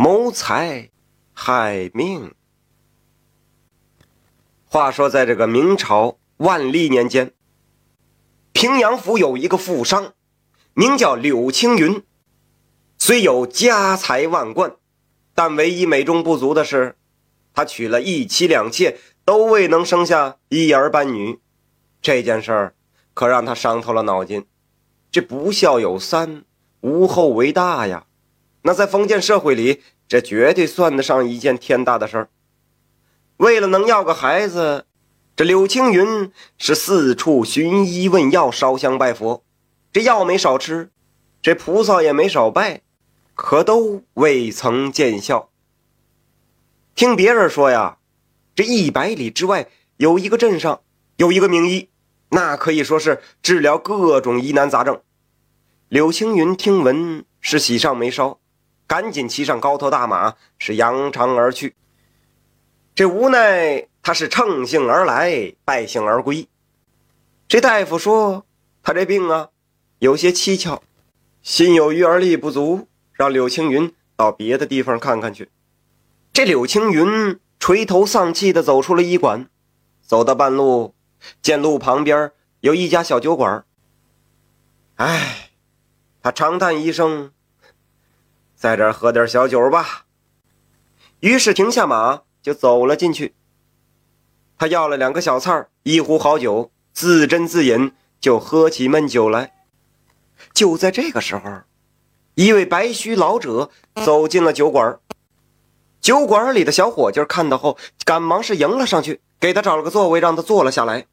谋财害命。话说，在这个明朝万历年间，平阳府有一个富商，名叫柳青云，虽有家财万贯，但唯一美中不足的是，他娶了一妻两妾，都未能生下一儿半女。这件事儿可让他伤透了脑筋。这不孝有三，无后为大呀！那在封建社会里，这绝对算得上一件天大的事儿。为了能要个孩子，这柳青云是四处寻医问药、烧香拜佛，这药没少吃，这菩萨也没少拜，可都未曾见效。听别人说呀，这一百里之外有一个镇上有一个名医。那可以说是治疗各种疑难杂症。柳青云听闻是喜上眉梢，赶紧骑上高头大马，是扬长而去。这无奈他是乘兴而来，败兴而归。这大夫说他这病啊有些蹊跷，心有余而力不足，让柳青云到别的地方看看去。这柳青云垂头丧气地走出了医馆，走到半路。见路旁边有一家小酒馆，哎，他长叹一声，在这儿喝点小酒吧。于是停下马就走了进去。他要了两个小菜一壶好酒，自斟自饮，就喝起闷酒来。就在这个时候，一位白须老者走进了酒馆。酒馆里的小伙计看到后，赶忙是迎了上去。给他找了个座位，让他坐了下来。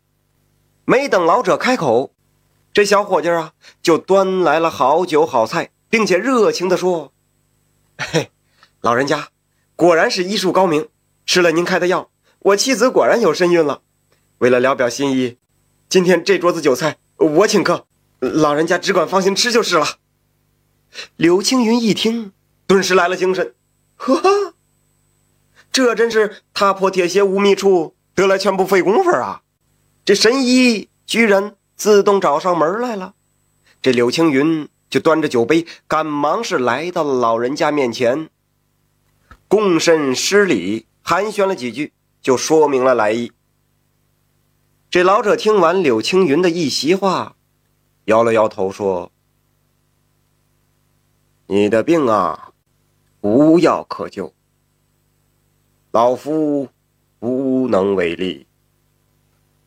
没等老者开口，这小伙计啊就端来了好酒好菜，并且热情地说：“嘿，老人家果然是医术高明，吃了您开的药，我妻子果然有身孕了。为了聊表心意，今天这桌子酒菜我请客，老人家只管放心吃就是了。”柳青云一听，顿时来了精神，呵呵，这真是踏破铁鞋无觅处。得来全不费工夫啊！这神医居然自动找上门来了。这柳青云就端着酒杯，赶忙是来到了老人家面前，躬身施礼，寒暄了几句，就说明了来意。这老者听完柳青云的一席话，摇了摇头说：“你的病啊，无药可救，老夫。”无能为力。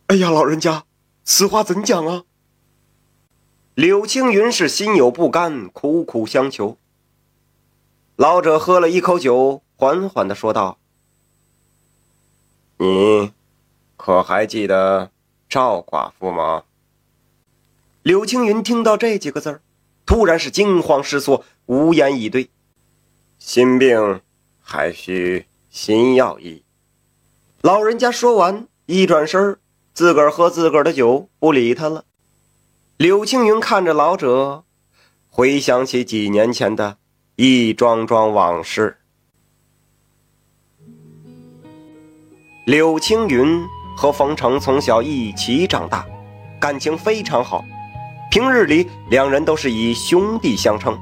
哎呀，老人家，此话怎讲啊？柳青云是心有不甘，苦苦相求。老者喝了一口酒，缓缓的说道：“你可还记得赵寡妇吗？”柳青云听到这几个字儿，突然是惊慌失措，无言以对。心病还需心药医。老人家说完，一转身自个儿喝自个儿的酒，不理他了。柳青云看着老者，回想起几年前的一桩桩往事。柳青云和冯成从小一起长大，感情非常好，平日里两人都是以兄弟相称。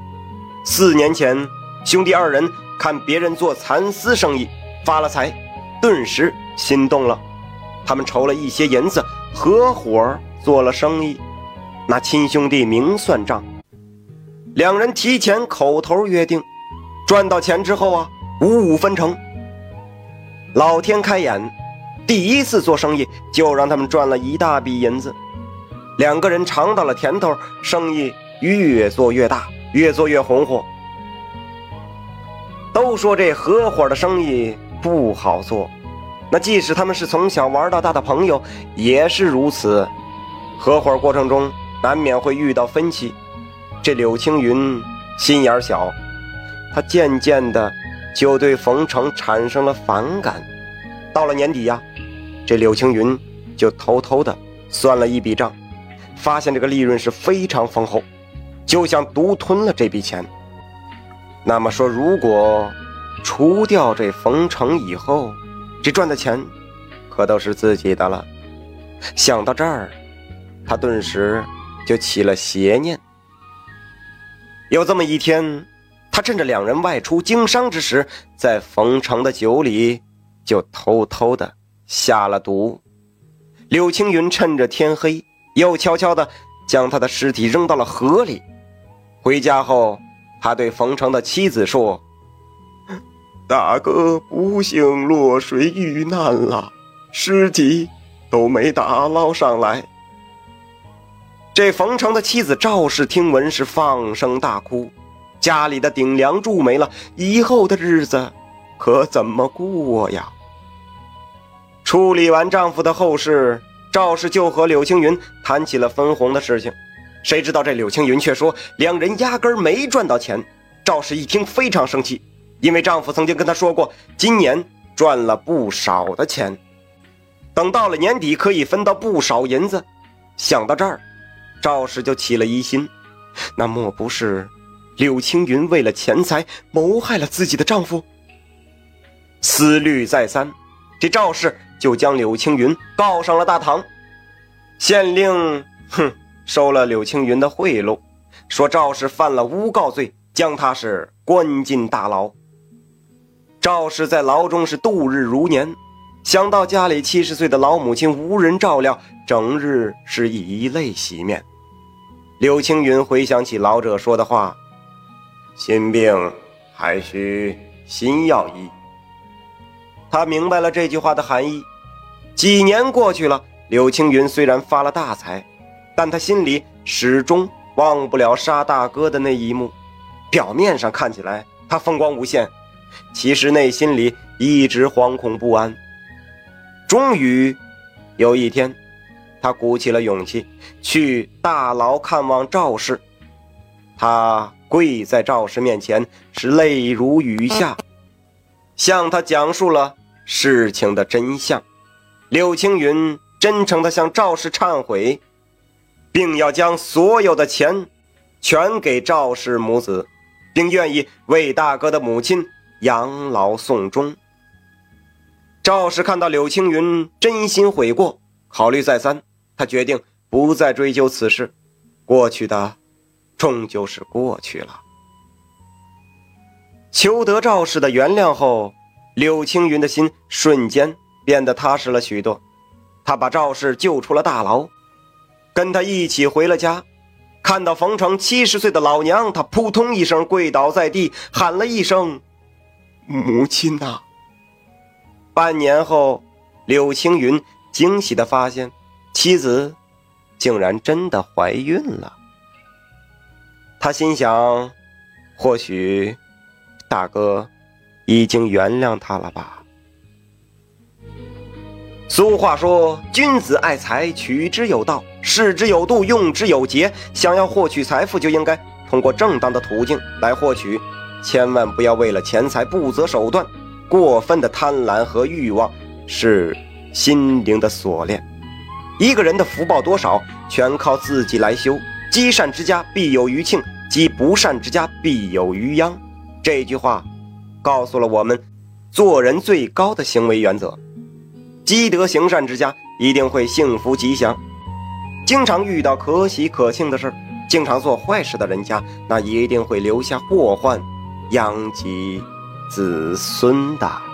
四年前，兄弟二人看别人做蚕丝生意发了财，顿时。心动了，他们筹了一些银子，合伙做了生意。那亲兄弟明算账，两人提前口头约定，赚到钱之后啊，五五分成。老天开眼，第一次做生意就让他们赚了一大笔银子。两个人尝到了甜头，生意越做越大，越做越红火。都说这合伙的生意不好做。那即使他们是从小玩到大的朋友，也是如此。合伙过程中难免会遇到分歧。这柳青云心眼小，他渐渐的就对冯成产生了反感。到了年底呀，这柳青云就偷偷的算了一笔账，发现这个利润是非常丰厚，就想独吞了这笔钱。那么说，如果除掉这冯成以后，这赚的钱，可都是自己的了。想到这儿，他顿时就起了邪念。有这么一天，他趁着两人外出经商之时，在冯成的酒里就偷偷的下了毒。柳青云趁着天黑，又悄悄的将他的尸体扔到了河里。回家后，他对冯成的妻子说：“大哥不幸落水遇难了，尸体都没打捞上来。”这冯成的妻子赵氏听闻是放声大哭，家里的顶梁柱没了，以后的日子可怎么过呀？处理完丈夫的后事，赵氏就和柳青云谈起了分红的事情。谁知道这柳青云却说两人压根没赚到钱。赵氏一听非常生气，因为丈夫曾经跟她说过，今年赚了不少的钱，等到了年底可以分到不少银子。想到这儿。赵氏就起了疑心，那莫不是柳青云为了钱财谋害了自己的丈夫？思虑再三，这赵氏就将柳青云告上了大堂。县令哼收了柳青云的贿赂，说赵氏犯了诬告罪，将他是关进大牢。赵氏在牢中是度日如年，想到家里七十岁的老母亲无人照料。整日是以泪洗面。柳青云回想起老者说的话：“心病还需心药医。”他明白了这句话的含义。几年过去了，柳青云虽然发了大财，但他心里始终忘不了杀大哥的那一幕。表面上看起来他风光无限，其实内心里一直惶恐不安。终于有一天。他鼓起了勇气去大牢看望赵氏，他跪在赵氏面前，是泪如雨下，向他讲述了事情的真相。柳青云真诚地向赵氏忏悔，并要将所有的钱全给赵氏母子，并愿意为大哥的母亲养老送终。赵氏看到柳青云真心悔过，考虑再三。他决定不再追究此事，过去的终究是过去了。求得赵氏的原谅后，柳青云的心瞬间变得踏实了许多。他把赵氏救出了大牢，跟他一起回了家。看到冯成七十岁的老娘，他扑通一声跪倒在地，喊了一声：“母亲呐！”半年后，柳青云惊喜地发现。妻子竟然真的怀孕了，他心想：或许大哥已经原谅他了吧。俗话说：“君子爱财，取之有道，使之有度，用之有节。”想要获取财富，就应该通过正当的途径来获取，千万不要为了钱财不择手段。过分的贪婪和欲望是心灵的锁链。一个人的福报多少，全靠自己来修。积善之家必有余庆，积不善之家必有余殃。这句话告诉了我们做人最高的行为原则：积德行善之家一定会幸福吉祥，经常遇到可喜可庆的事经常做坏事的人家，那一定会留下祸患，殃及子孙的。